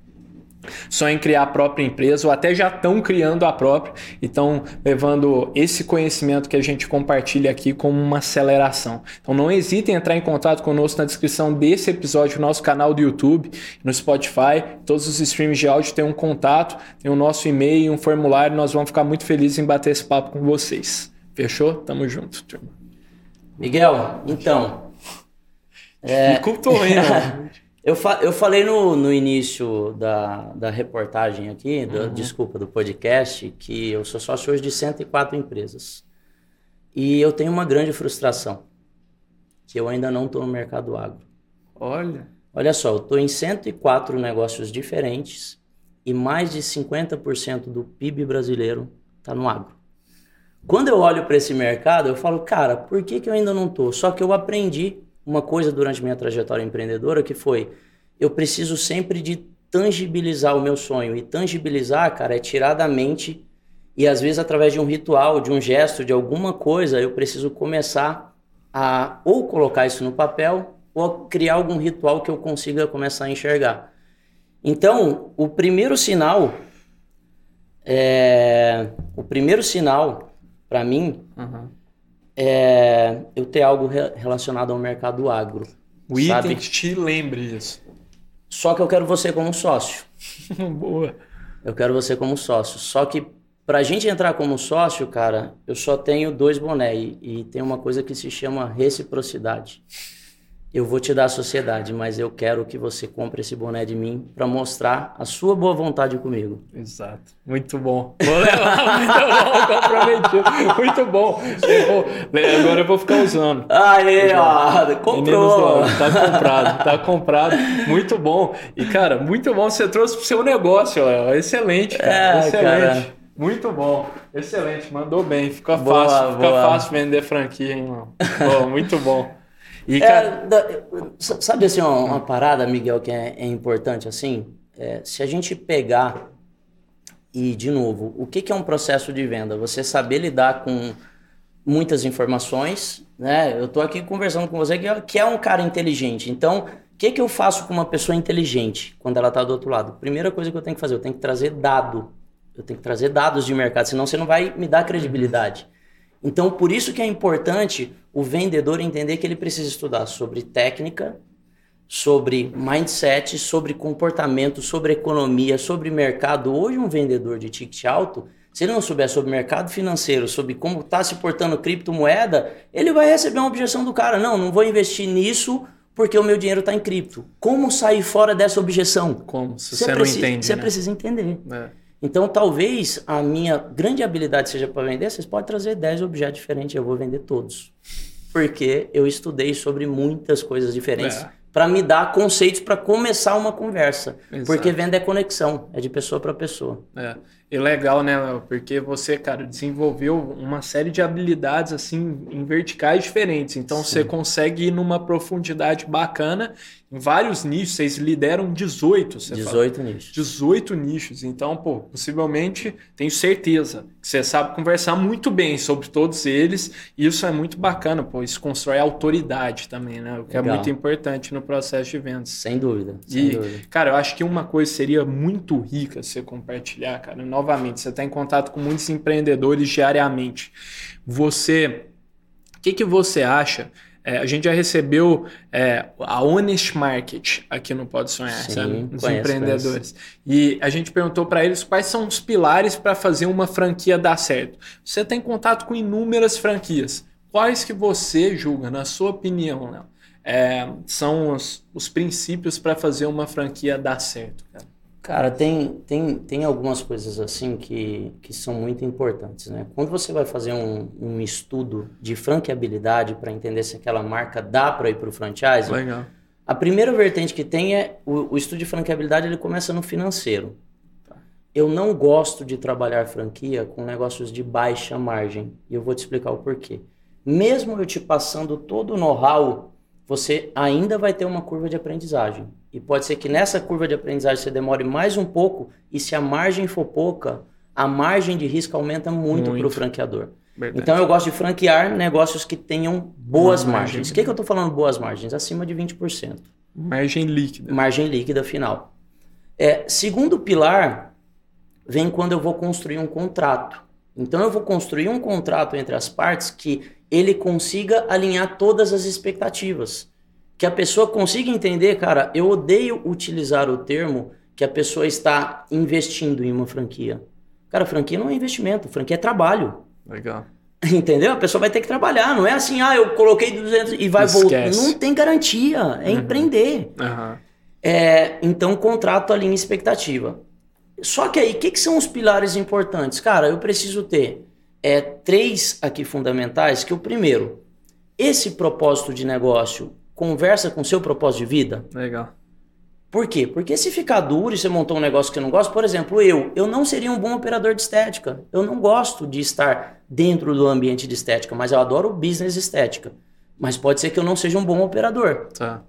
sonham em criar a própria empresa ou até já estão criando a própria e estão levando esse conhecimento que a gente compartilha aqui como uma aceleração. Então não hesitem em entrar em contato conosco na descrição desse episódio, no nosso canal do YouTube, no Spotify, todos os streams de áudio têm um contato, tem o nosso e-mail, um formulário, nós vamos ficar muito felizes em bater esse papo com vocês. Fechou? Tamo junto, turma. Miguel, então. É... Hein, Eu, fa eu falei no, no início da, da reportagem aqui, do, uhum. desculpa, do podcast, que eu sou sócio hoje de 104 empresas. E eu tenho uma grande frustração, que eu ainda não estou no mercado agro. Olha. Olha só, eu estou em 104 negócios diferentes e mais de 50% do PIB brasileiro está no agro. Quando eu olho para esse mercado, eu falo, cara, por que, que eu ainda não estou? Só que eu aprendi uma coisa durante minha trajetória empreendedora que foi: eu preciso sempre de tangibilizar o meu sonho. E tangibilizar, cara, é tirar da mente e às vezes através de um ritual, de um gesto, de alguma coisa, eu preciso começar a ou colocar isso no papel ou criar algum ritual que eu consiga começar a enxergar. Então, o primeiro sinal é, o primeiro sinal para mim uhum. É eu ter algo relacionado ao mercado agro. O sabe? item que te lembre isso. Só que eu quero você como sócio. Boa. Eu quero você como sócio. Só que pra gente entrar como sócio, cara, eu só tenho dois bonés e, e tem uma coisa que se chama reciprocidade eu vou te dar a sociedade, mas eu quero que você compre esse boné de mim para mostrar a sua boa vontade comigo. Exato. Muito bom. Vou levar, muito bom, comprometido. Muito bom. Eu vou, agora eu vou ficar usando. Aí, ó, comprou. Tá comprado, tá comprado. Muito bom. E, cara, muito bom. Você trouxe pro seu negócio, Léo. Excelente, cara. É, Excelente. Cara. Muito bom, excelente, mandou bem, fica boa, fácil, fica fácil vender franquia, hein. Bom, muito bom. E, é, cara... É, sabe assim, uma, uma, parada, Miguel, que é, é importante assim? É, se a gente pegar e, de novo, o que, que é um processo de venda? Você saber lidar com muitas informações, né? Eu estou aqui conversando com você que é, que é um cara inteligente. Então, o que, que eu faço com uma pessoa inteligente quando ela está do outro lado? Primeira coisa que eu tenho que fazer, eu tenho que trazer dado. Eu tenho que trazer dados de mercado, senão você não vai me dar credibilidade. Então, por isso que é importante o vendedor entender que ele precisa estudar sobre técnica, sobre mindset, sobre comportamento, sobre economia, sobre mercado. Hoje, um vendedor de ticket alto, se ele não souber sobre mercado financeiro, sobre como está se portando criptomoeda, ele vai receber uma objeção do cara. Não, não vou investir nisso porque o meu dinheiro está em cripto. Como sair fora dessa objeção? Como? Se você, você não entende. Você né? precisa entender. É. Então, talvez a minha grande habilidade seja para vender. Vocês podem trazer 10 objetos diferentes, eu vou vender todos. Porque eu estudei sobre muitas coisas diferentes é. para me dar conceitos para começar uma conversa. Exato. Porque venda é conexão, é de pessoa para pessoa. É. E legal, né, Léo? Porque você, cara, desenvolveu uma série de habilidades, assim, em verticais diferentes. Então, Sim. você consegue ir numa profundidade bacana em vários nichos, vocês lideram 18, você 18 fala. nichos. 18 nichos. Então, pô, possivelmente, tenho certeza que você sabe conversar muito bem sobre todos eles. E isso é muito bacana, pô. Isso constrói autoridade também, né? O que é Legal. é muito importante no processo de vendas. Sem dúvida. Sem e, dúvida. cara, eu acho que uma coisa seria muito rica você compartilhar, cara. Novamente, você está em contato com muitos empreendedores diariamente. Você. O que, que você acha? É, a gente já recebeu é, a Honest Market aqui no Pode Sonhar, Sim, sabe? Os conheço, empreendedores. Conheço. E a gente perguntou para eles quais são os pilares para fazer uma franquia dar certo. Você tem contato com inúmeras franquias. Quais que você julga, na sua opinião, Léo, é, são os, os princípios para fazer uma franquia dar certo, cara? Cara, tem, tem, tem algumas coisas assim que, que são muito importantes, né? Quando você vai fazer um, um estudo de franqueabilidade para entender se aquela marca dá para ir para o franchise, Legal. a primeira vertente que tem é o, o estudo de franqueabilidade ele começa no financeiro. Tá. Eu não gosto de trabalhar franquia com negócios de baixa margem e eu vou te explicar o porquê. Mesmo eu te passando todo o know-how, você ainda vai ter uma curva de aprendizagem. E pode ser que nessa curva de aprendizagem você demore mais um pouco, e se a margem for pouca, a margem de risco aumenta muito, para o franqueador. Verdade. Então eu gosto de franquear negócios que tenham boas margens. O que, que eu estou falando boas margens? Acima de 20%. Margem líquida. Margem líquida final. É, segundo pilar, vem quando eu vou construir um contrato. Então eu vou construir um contrato entre as partes que ele consiga alinhar todas as expectativas que a pessoa consiga entender, cara, eu odeio utilizar o termo que a pessoa está investindo em uma franquia. Cara, franquia não é investimento, franquia é trabalho. Legal. Entendeu? A pessoa vai ter que trabalhar, não é assim, ah, eu coloquei 200 e vai voltar. Não tem garantia, é uhum. empreender. Uhum. É, então, contrato alinha expectativa. Só que aí, o que, que, são os pilares importantes? Cara, eu preciso ter é, três aqui fundamentais, que o primeiro, esse propósito de negócio conversa com seu propósito de vida? Legal. Por quê? Porque se ficar duro e você montou um negócio que eu não gosto, por exemplo, eu, eu não seria um bom operador de estética. Eu não gosto de estar dentro do ambiente de estética, mas eu adoro o business estética. Mas pode ser que eu não seja um bom operador. Tá.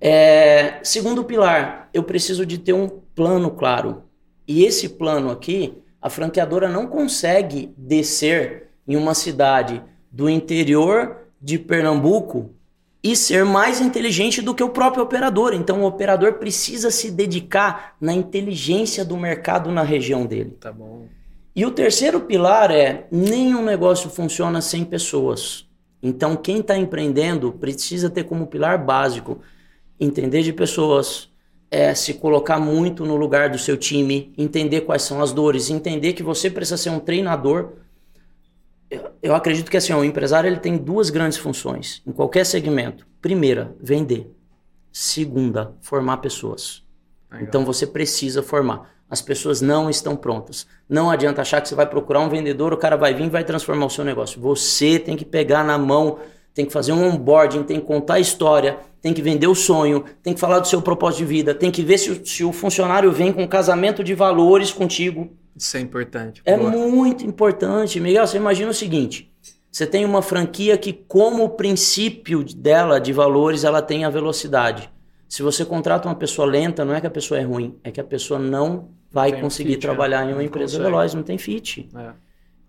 É, segundo pilar, eu preciso de ter um plano claro. E esse plano aqui, a franqueadora não consegue descer em uma cidade do interior de Pernambuco e ser mais inteligente do que o próprio operador. Então o operador precisa se dedicar na inteligência do mercado na região dele. Tá bom. E o terceiro pilar é: nenhum negócio funciona sem pessoas. Então quem está empreendendo precisa ter como pilar básico entender de pessoas, é, se colocar muito no lugar do seu time, entender quais são as dores, entender que você precisa ser um treinador eu, acredito que assim, o empresário ele tem duas grandes funções em qualquer segmento. Primeira, vender. Segunda, formar pessoas. Legal. Então você precisa formar. As pessoas não estão prontas. Não adianta achar que você vai procurar um vendedor, o cara vai vir e vai transformar o seu negócio. Você tem que pegar na mão, tem que fazer um onboarding, tem que contar a história, tem que vender o sonho, tem que falar do seu propósito de vida, tem que ver se o, se o funcionário vem com um casamento de valores contigo. Isso é importante. É Boa. muito importante. Miguel, você imagina o seguinte: você tem uma franquia que, como princípio dela de valores, ela tem a velocidade. Se você contrata uma pessoa lenta, não é que a pessoa é ruim, é que a pessoa não vai conseguir fit, trabalhar é. em uma empresa consegue. veloz, não tem fit. É.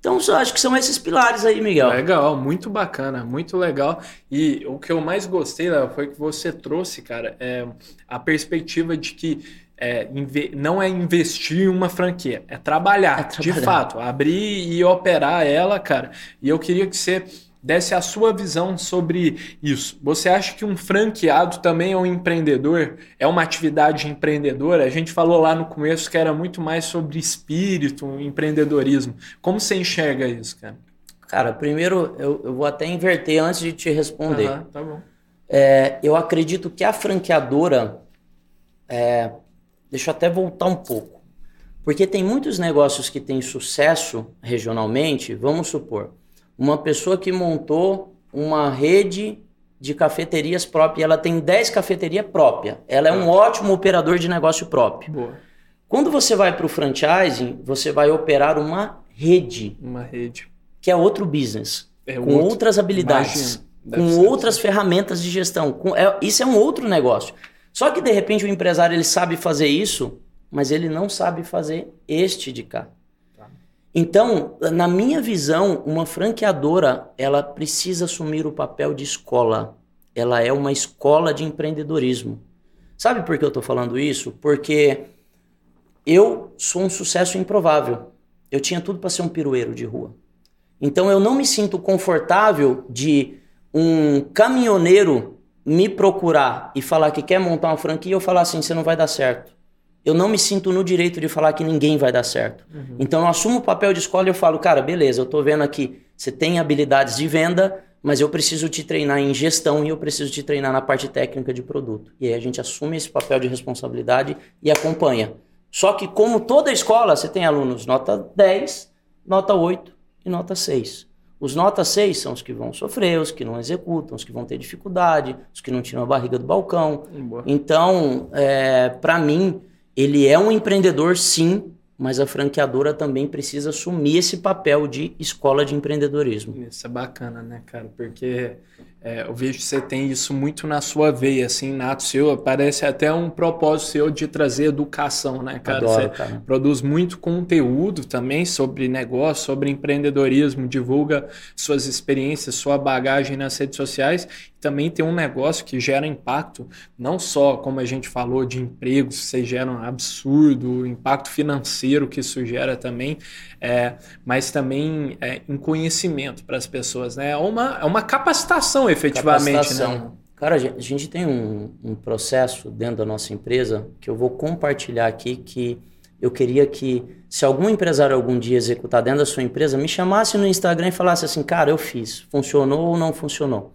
Então, eu acho que são esses pilares aí, Miguel. Legal, muito bacana, muito legal. E o que eu mais gostei, Léo, foi que você trouxe, cara, é, a perspectiva de que é, não é investir em uma franquia, é trabalhar, é trabalhar, de fato, abrir e operar ela, cara. E eu queria que você desse a sua visão sobre isso. Você acha que um franqueado também é um empreendedor? É uma atividade empreendedora? A gente falou lá no começo que era muito mais sobre espírito, empreendedorismo. Como você enxerga isso, cara? Cara, primeiro eu, eu vou até inverter antes de te responder. Uhum, tá bom. É, eu acredito que a franqueadora é, Deixa eu até voltar um pouco. Porque tem muitos negócios que têm sucesso regionalmente. Vamos supor, uma pessoa que montou uma rede de cafeterias própria, ela tem 10 cafeterias próprias. Ela é um ótimo operador de negócio próprio. Boa. Quando você vai para o franchising, você vai operar uma rede. Uma rede. Que é outro business. É com outro, outras habilidades. Com outras ferramentas de gestão. Com, é, isso é um outro negócio. Só que de repente o empresário ele sabe fazer isso, mas ele não sabe fazer este de cá. Então, na minha visão, uma franqueadora ela precisa assumir o papel de escola. Ela é uma escola de empreendedorismo. Sabe por que eu estou falando isso? Porque eu sou um sucesso improvável. Eu tinha tudo para ser um pirueiro de rua. Então eu não me sinto confortável de um caminhoneiro me procurar e falar que quer montar uma franquia, eu falar assim, você não vai dar certo. Eu não me sinto no direito de falar que ninguém vai dar certo. Uhum. Então eu assumo o papel de escola e eu falo, cara, beleza, eu tô vendo aqui, você tem habilidades de venda, mas eu preciso te treinar em gestão e eu preciso te treinar na parte técnica de produto. E aí a gente assume esse papel de responsabilidade e acompanha. Só que como toda escola, você tem alunos nota 10, nota 8 e nota 6. Os nota 6 são os que vão sofrer, os que não executam, os que vão ter dificuldade, os que não tiram a barriga do balcão. Boa. Então, é, para mim, ele é um empreendedor, sim, mas a franqueadora também precisa assumir esse papel de escola de empreendedorismo. Isso é bacana, né, cara? Porque é, eu vejo que você tem isso muito na sua veia, assim, nato seu. Parece até um propósito seu de trazer educação, né, cara? Adoro, você cara. produz muito conteúdo também sobre negócio, sobre empreendedorismo, divulga suas experiências, sua bagagem nas redes sociais. Também tem um negócio que gera impacto, não só, como a gente falou, de empregos, você gera um absurdo, o impacto financeiro que isso gera também, é, mas também é, em conhecimento para as pessoas, né? É uma, é uma capacitação efetivamente. Né? Capacitação. Né? Cara, a gente tem um, um, processo dentro da nossa empresa que eu vou compartilhar aqui que eu queria que, se algum empresário algum dia executar dentro da sua empresa, me chamasse no Instagram e falasse assim, cara, eu fiz, funcionou ou não funcionou.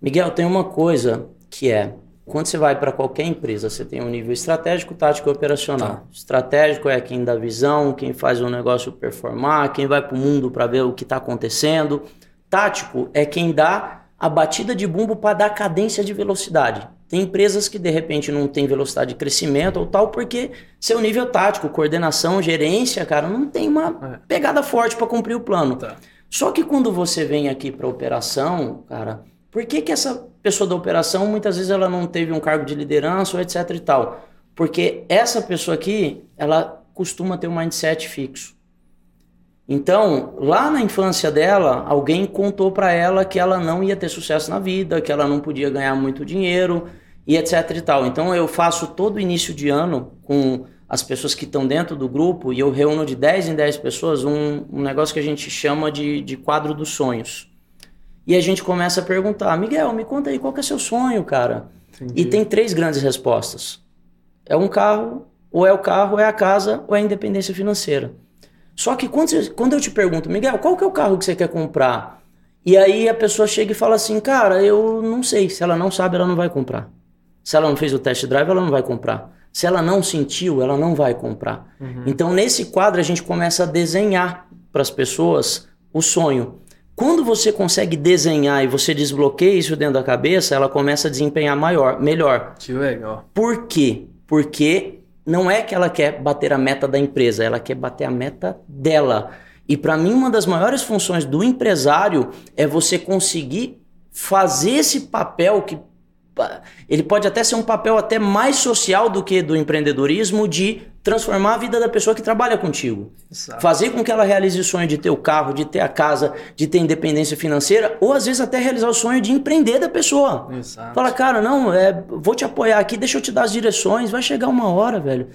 Miguel, tem uma coisa que é, quando você vai para qualquer empresa, você tem um nível estratégico, tático e operacional. Tá. Estratégico é quem dá visão, quem faz o negócio performar, quem vai para o mundo para ver o que está acontecendo. Tático é quem dá a batida de bumbo para dar cadência de velocidade. Tem empresas que de repente não tem velocidade de crescimento ou tal, porque seu nível tático, coordenação, gerência, cara, não tem uma é. pegada forte para cumprir o plano. Tá. Só que quando você vem aqui para operação, cara, por que, que essa pessoa da operação muitas vezes ela não teve um cargo de liderança ou etc e tal? Porque essa pessoa aqui, ela costuma ter um mindset fixo. Então, lá na infância dela, alguém contou para ela que ela não ia ter sucesso na vida, que ela não podia ganhar muito dinheiro e etc e tal. Então, eu faço todo início de ano com as pessoas que estão dentro do grupo e eu reúno de 10 em 10 pessoas um, um negócio que a gente chama de, de quadro dos sonhos. E a gente começa a perguntar, Miguel, me conta aí, qual que é seu sonho, cara? Entendi. E tem três grandes respostas. É um carro, ou é o carro, ou é a casa, ou é a independência financeira. Só que quando, você, quando eu te pergunto, Miguel, qual que é o carro que você quer comprar? E aí a pessoa chega e fala assim, cara, eu não sei. Se ela não sabe, ela não vai comprar. Se ela não fez o test drive, ela não vai comprar. Se ela não sentiu, ela não vai comprar. Uhum. Então, nesse quadro, a gente começa a desenhar para as pessoas o sonho. Quando você consegue desenhar e você desbloqueia isso dentro da cabeça, ela começa a desempenhar maior, melhor. Que legal. Por quê? Porque não é que ela quer bater a meta da empresa, ela quer bater a meta dela. E para mim, uma das maiores funções do empresário é você conseguir fazer esse papel que ele pode até ser um papel até mais social do que do empreendedorismo de transformar a vida da pessoa que trabalha contigo. Exato. Fazer com que ela realize o sonho de ter o carro, de ter a casa, de ter independência financeira, ou às vezes até realizar o sonho de empreender da pessoa. Exato. Fala, cara, não, é, vou te apoiar aqui, deixa eu te dar as direções, vai chegar uma hora, velho.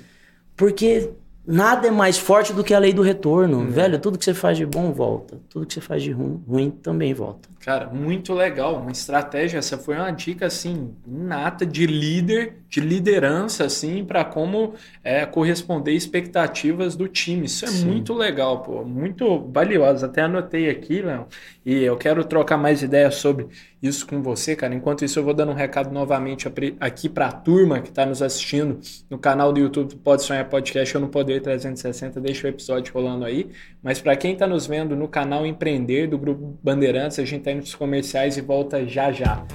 Porque Nada é mais forte do que a lei do retorno. Uhum. Velho, tudo que você faz de bom volta. Tudo que você faz de ruim, ruim também volta. Cara, muito legal. Uma estratégia. Essa foi uma dica, assim, nata de líder, de liderança, assim, para como é, corresponder expectativas do time. Isso é Sim. muito legal, pô. Muito valioso. Até anotei aqui, Léo. E eu quero trocar mais ideias sobre isso com você, cara. Enquanto isso, eu vou dando um recado novamente aqui para a turma que está nos assistindo no canal do YouTube Pode Sonhar Podcast ou no Poder 360. Deixa o episódio rolando aí. Mas para quem está nos vendo no canal Empreender do Grupo Bandeirantes, a gente está indo nos comerciais e volta já já.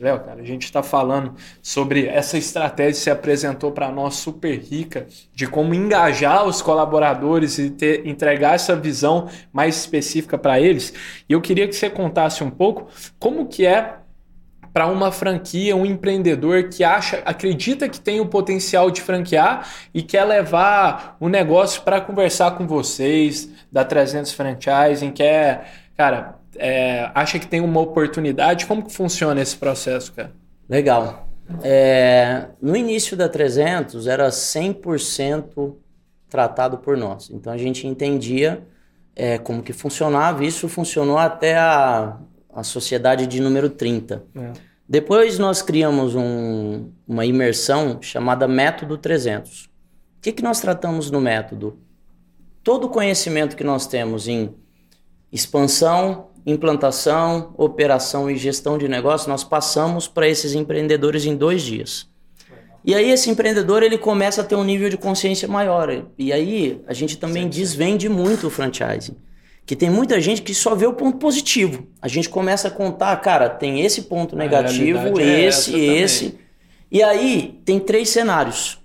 Léo, cara, a gente está falando sobre essa estratégia que você apresentou para nós super rica de como engajar os colaboradores e ter, entregar essa visão mais específica para eles. E eu queria que você contasse um pouco como que é para uma franquia, um empreendedor que acha, acredita que tem o potencial de franquear e quer levar o negócio para conversar com vocês da 300 Franchising, quer, cara, é, acha que tem uma oportunidade? Como que funciona esse processo, cara? Legal. É, no início da 300 era 100% tratado por nós. Então a gente entendia é, como que funcionava. Isso funcionou até a, a sociedade de número 30. É. Depois nós criamos um, uma imersão chamada Método 300. O que, que nós tratamos no método? Todo o conhecimento que nós temos em expansão, implantação, operação e gestão de negócio, nós passamos para esses empreendedores em dois dias. E aí esse empreendedor ele começa a ter um nível de consciência maior. E aí a gente também sim, desvende muito o franchising. Que tem muita gente que só vê o ponto positivo. A gente começa a contar, cara, tem esse ponto negativo, esse, é esse. E aí tem três cenários.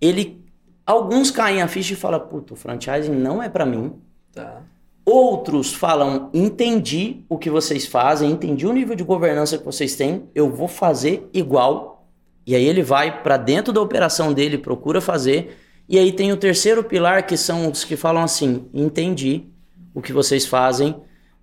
Ele alguns caem a ficha e falam, puto, o franchising não é para mim. Tá. Outros falam: entendi o que vocês fazem, entendi o nível de governança que vocês têm, eu vou fazer igual. E aí ele vai para dentro da operação dele, procura fazer. E aí tem o terceiro pilar, que são os que falam assim: entendi o que vocês fazem,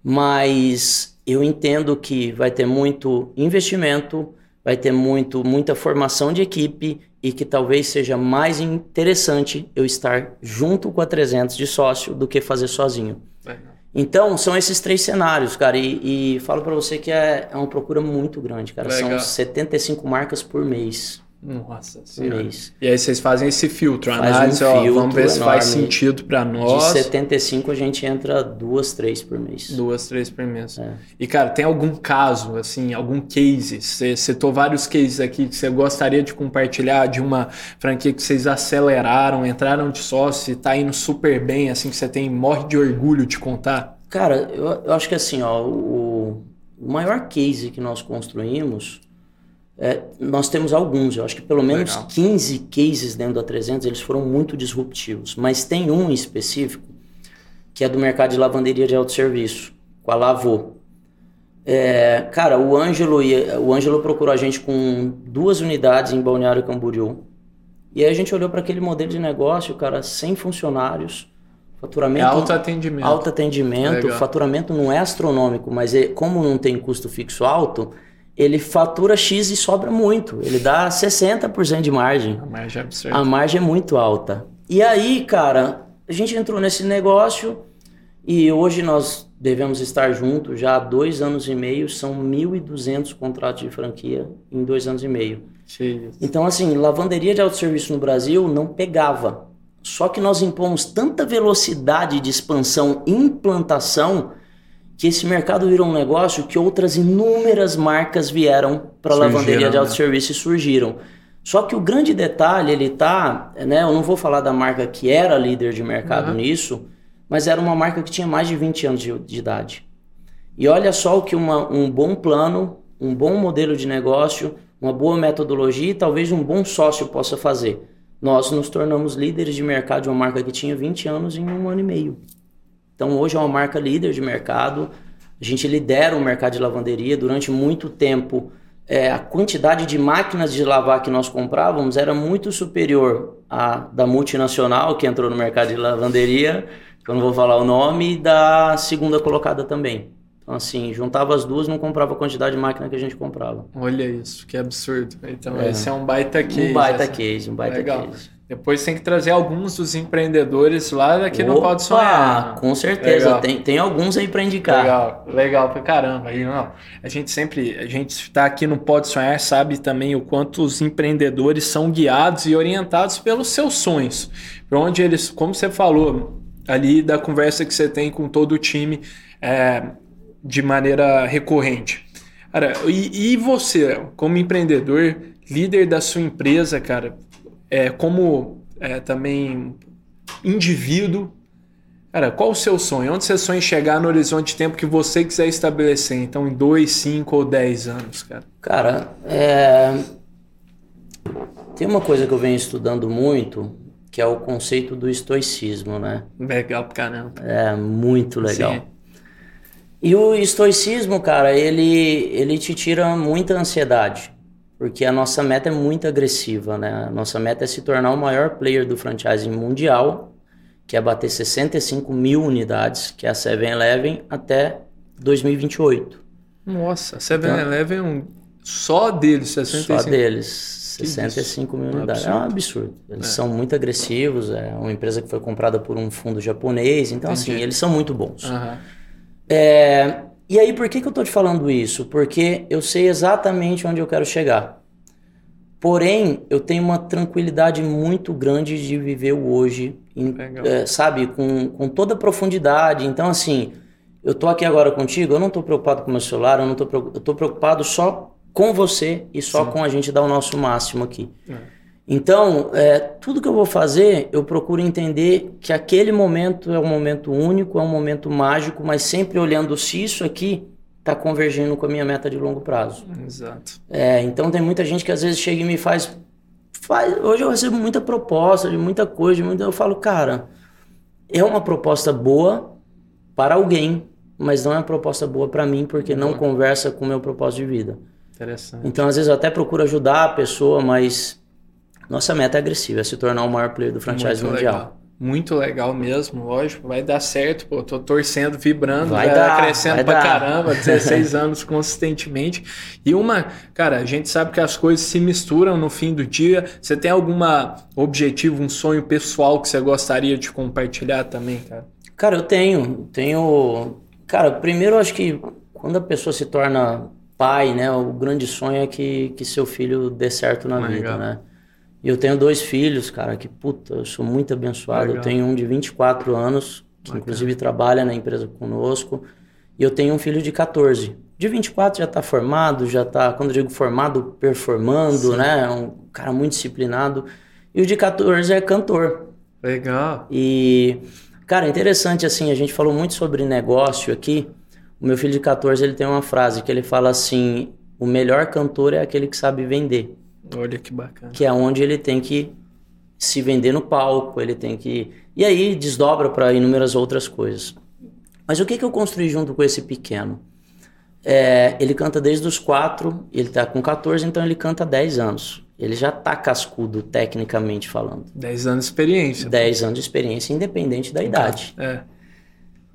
mas eu entendo que vai ter muito investimento, vai ter muito, muita formação de equipe e que talvez seja mais interessante eu estar junto com a 300 de sócio do que fazer sozinho. Então, são esses três cenários, cara. E, e falo para você que é, é uma procura muito grande, cara. Legal. São 75 marcas por mês. Nossa senhora. Mês. E aí vocês fazem esse filtro, Faz análise, um filtro ó, vamos ver se faz sentido para nós. De 75 a gente entra duas, três por mês. Duas, três por mês. É. E cara, tem algum caso, assim, algum case? Você citou vários cases aqui que você gostaria de compartilhar de uma franquia que vocês aceleraram, entraram de sócio e tá indo super bem, assim, que você tem, morre de orgulho de contar? Cara, eu, eu acho que assim, ó, o, o maior case que nós construímos, é, nós temos alguns, eu acho que pelo menos Legal. 15 cases dentro da 300, eles foram muito disruptivos, mas tem um específico que é do mercado de lavanderia de autosserviço, com a Lavô. É, cara, o Ângelo, o Ângelo procurou a gente com duas unidades em Balneário Camboriú. E aí a gente olhou para aquele modelo de negócio, cara, sem funcionários, faturamento... É alto atendimento. Alto atendimento, Legal. faturamento não é astronômico, mas é, como não tem custo fixo alto, ele fatura X e sobra muito. Ele dá 60% de margem. A margem é absurda. A margem é muito alta. E aí, cara, a gente entrou nesse negócio e hoje nós devemos estar juntos já há dois anos e meio. São 1.200 contratos de franquia em dois anos e meio. Então, assim, lavanderia de autosserviço no Brasil não pegava. Só que nós impomos tanta velocidade de expansão e implantação que esse mercado virou um negócio que outras inúmeras marcas vieram para lavanderia de autosserviço né? e surgiram. Só que o grande detalhe, ele tá, né, eu não vou falar da marca que era líder de mercado uhum. nisso, mas era uma marca que tinha mais de 20 anos de, de idade. E olha só o que uma, um bom plano, um bom modelo de negócio, uma boa metodologia e talvez um bom sócio possa fazer. Nós nos tornamos líderes de mercado de uma marca que tinha 20 anos em um ano e meio. Então hoje é uma marca líder de mercado. A gente lidera o mercado de lavanderia durante muito tempo é, a quantidade de máquinas de lavar que nós comprávamos era muito superior à da multinacional que entrou no mercado de lavanderia, que eu não vou falar o nome, e da segunda colocada também. Então, assim, juntava as duas, não comprava a quantidade de máquina que a gente comprava. Olha isso, que absurdo. Então, é. esse é um baita case. Um baita essa... case, um baita Legal. case. Depois tem que trazer alguns dos empreendedores lá daqui Opa, no Pode Sonhar. Com certeza, tem, tem alguns aí para indicar. Legal, legal pra caramba. E, não, a gente sempre, a gente está aqui no Pode Sonhar, sabe também o quanto os empreendedores são guiados e orientados pelos seus sonhos. Para onde eles, como você falou ali da conversa que você tem com todo o time é, de maneira recorrente. Cara, e, e você, como empreendedor, líder da sua empresa, cara, é, como é, também indivíduo, cara, qual o seu sonho? Onde você sonha chegar no horizonte de tempo que você quiser estabelecer? Então, em 2, 5 ou 10 anos, cara? Cara, é... tem uma coisa que eu venho estudando muito, que é o conceito do estoicismo, né? Legal pra caramba. É, muito legal. Sim. E o estoicismo, cara, ele, ele te tira muita ansiedade porque a nossa meta é muito agressiva, né? A nossa meta é se tornar o maior player do franchising mundial, que é bater 65 mil unidades, que é a 7-Eleven, até 2028. Nossa, 7-Eleven então, é um... só deles, 65 Só deles, 65 mil unidades. É um absurdo. Eles é. são muito agressivos, é uma empresa que foi comprada por um fundo japonês, então assim, Entendi. assim, eles são muito bons. Uhum. É, e aí, por que, que eu estou te falando isso? Porque eu sei exatamente onde eu quero chegar. Porém, eu tenho uma tranquilidade muito grande de viver o hoje, em, é, sabe, com, com toda a profundidade. Então, assim, eu tô aqui agora contigo, eu não estou preocupado com o meu celular, eu não tô, eu tô preocupado só com você e só Sim. com a gente dar o nosso máximo aqui. É. Então, é, tudo que eu vou fazer, eu procuro entender que aquele momento é um momento único, é um momento mágico, mas sempre olhando se isso aqui está convergindo com a minha meta de longo prazo. Exato. É, então, tem muita gente que às vezes chega e me faz, faz. Hoje eu recebo muita proposta de muita coisa, de muita, eu falo, cara, é uma proposta boa para alguém, mas não é uma proposta boa para mim, porque não conversa com o meu propósito de vida. Interessante. Então, às vezes eu até procuro ajudar a pessoa, mas nossa meta é agressiva, é se tornar o maior player do franchise Muito mundial. Legal. Muito legal mesmo, lógico, vai dar certo, pô, tô torcendo, vibrando, vai, vai dar, crescendo vai pra dar. caramba, 16 anos consistentemente. E uma, cara, a gente sabe que as coisas se misturam no fim do dia. Você tem algum objetivo, um sonho pessoal que você gostaria de compartilhar também, cara? Cara, eu tenho, tenho, cara, primeiro eu acho que quando a pessoa se torna pai, né, o grande sonho é que, que seu filho dê certo na vida, legal. né? E eu tenho dois filhos, cara, que puta, eu sou muito abençoado. Legal. Eu tenho um de 24 anos, que inclusive trabalha na empresa conosco, e eu tenho um filho de 14. De 24 já está formado, já está, quando eu digo formado, performando, Sim. né? É um cara muito disciplinado. E o de 14 é cantor. Legal. E, Cara, interessante assim, a gente falou muito sobre negócio aqui. O meu filho de 14, ele tem uma frase que ele fala assim: "O melhor cantor é aquele que sabe vender". Olha que bacana. Que é onde ele tem que se vender no palco, ele tem que e aí desdobra para inúmeras outras coisas. Mas o que, que eu construí junto com esse pequeno? É, ele canta desde os 4, ele tá com 14, então ele canta há 10 anos. Ele já tá cascudo, tecnicamente falando. 10 anos de experiência. 10 anos de experiência, independente da idade. É.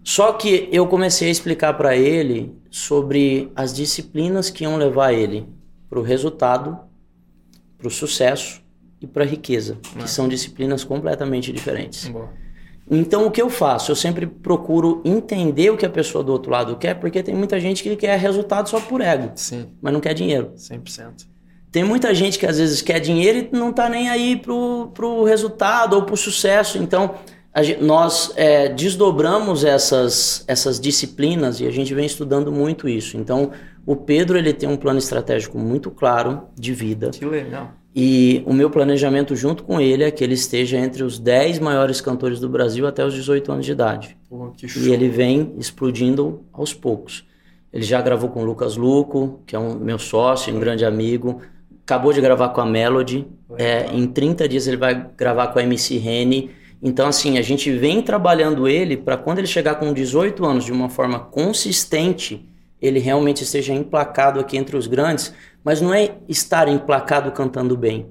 Só que eu comecei a explicar para ele sobre as disciplinas que iam levar ele para o resultado, para o sucesso e para a riqueza, que são disciplinas completamente diferentes. Boa. Então o que eu faço? Eu sempre procuro entender o que a pessoa do outro lado quer, porque tem muita gente que quer resultado só por ego, Sim, mas não quer dinheiro. 100%. Tem muita gente que às vezes quer dinheiro e não tá nem aí pro, pro resultado ou pro sucesso. Então, a gen- nós é, desdobramos essas, essas disciplinas e a gente vem estudando muito isso. Então, o Pedro ele tem um plano estratégico muito claro de vida. Que legal. E o meu planejamento junto com ele é que ele esteja entre os 10 maiores cantores do Brasil até os 18 anos de idade. Pô. E ele vem explodindo aos poucos. Ele já gravou com o Lucas Luco, que é um meu sócio, um grande amigo. Acabou de gravar com a Melody. É, em 30 dias ele vai gravar com a MC Rene. Então, assim, a gente vem trabalhando ele para quando ele chegar com 18 anos de uma forma consistente, ele realmente esteja emplacado aqui entre os grandes. Mas não é estar emplacado cantando bem.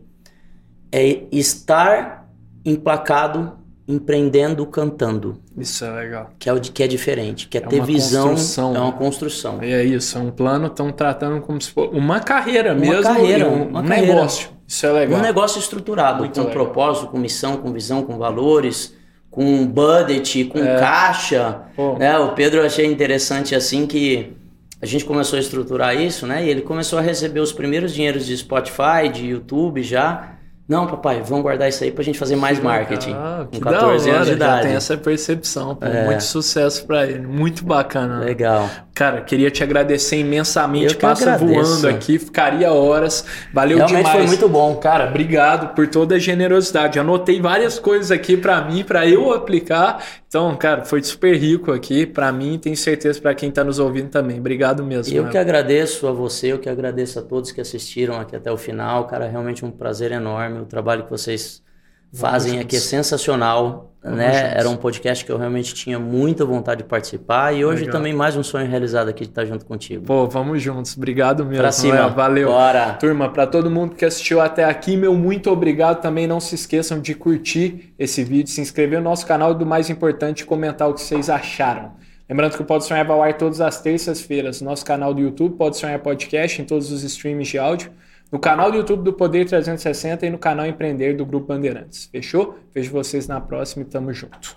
É estar emplacado empreendendo cantando Isso é legal. que é o que é diferente, que é, É ter visão, construção. é uma construção. É isso, é um plano, estão tratando como se fosse uma carreira Uma mesmo, carreira, um, uma um carreira. negócio. Isso é legal. Um negócio estruturado, Muito com legal. propósito, com missão, com visão, com valores, com budget, com É. caixa. Pô. Né? O Pedro eu achei interessante assim que a gente começou a estruturar isso, né? E ele começou a receber os primeiros dinheiros de Spotify, de YouTube já. Não, papai, vamos guardar isso aí pra gente fazer mais marketing. Ah, com da 14 hora, anos de já idade. É. tem essa percepção. Pô, Muito sucesso pra ele. Muito bacana. Legal. Cara, queria te agradecer imensamente. Eu Passa voando aqui, ficaria horas. Valeu Realmente demais. foi muito bom. Cara, obrigado por toda a generosidade. Anotei várias coisas aqui pra mim, pra eu aplicar. Então, cara, foi super rico aqui pra mim e tenho certeza pra quem tá nos ouvindo também. Obrigado mesmo. Eu mano. que agradeço a você, eu que agradeço a todos que assistiram aqui até o final. Cara, realmente um prazer enorme. O trabalho que vocês fazem aqui é sensacional. Né? juntos. Era um podcast que eu realmente tinha muita vontade de participar. E hoje Legal. também mais um sonho realizado aqui de estar junto contigo. Pô, vamos juntos. Obrigado mesmo. pra cima. Léo. Valeu. Bora. Turma, para todo mundo que assistiu até aqui, meu muito obrigado. Também não se esqueçam de curtir esse vídeo, se inscrever no nosso canal e do mais importante, comentar o que vocês acharam. Lembrando que o Pode Sonhar vai ao ar todas as terças-feiras no nosso canal do YouTube, Pode Sonhar Podcast, em todos os streams de áudio, no canal do YouTube do Poder 360 e no canal Empreender do Grupo Bandeirantes. Fechou? Vejo vocês na próxima e tamo junto.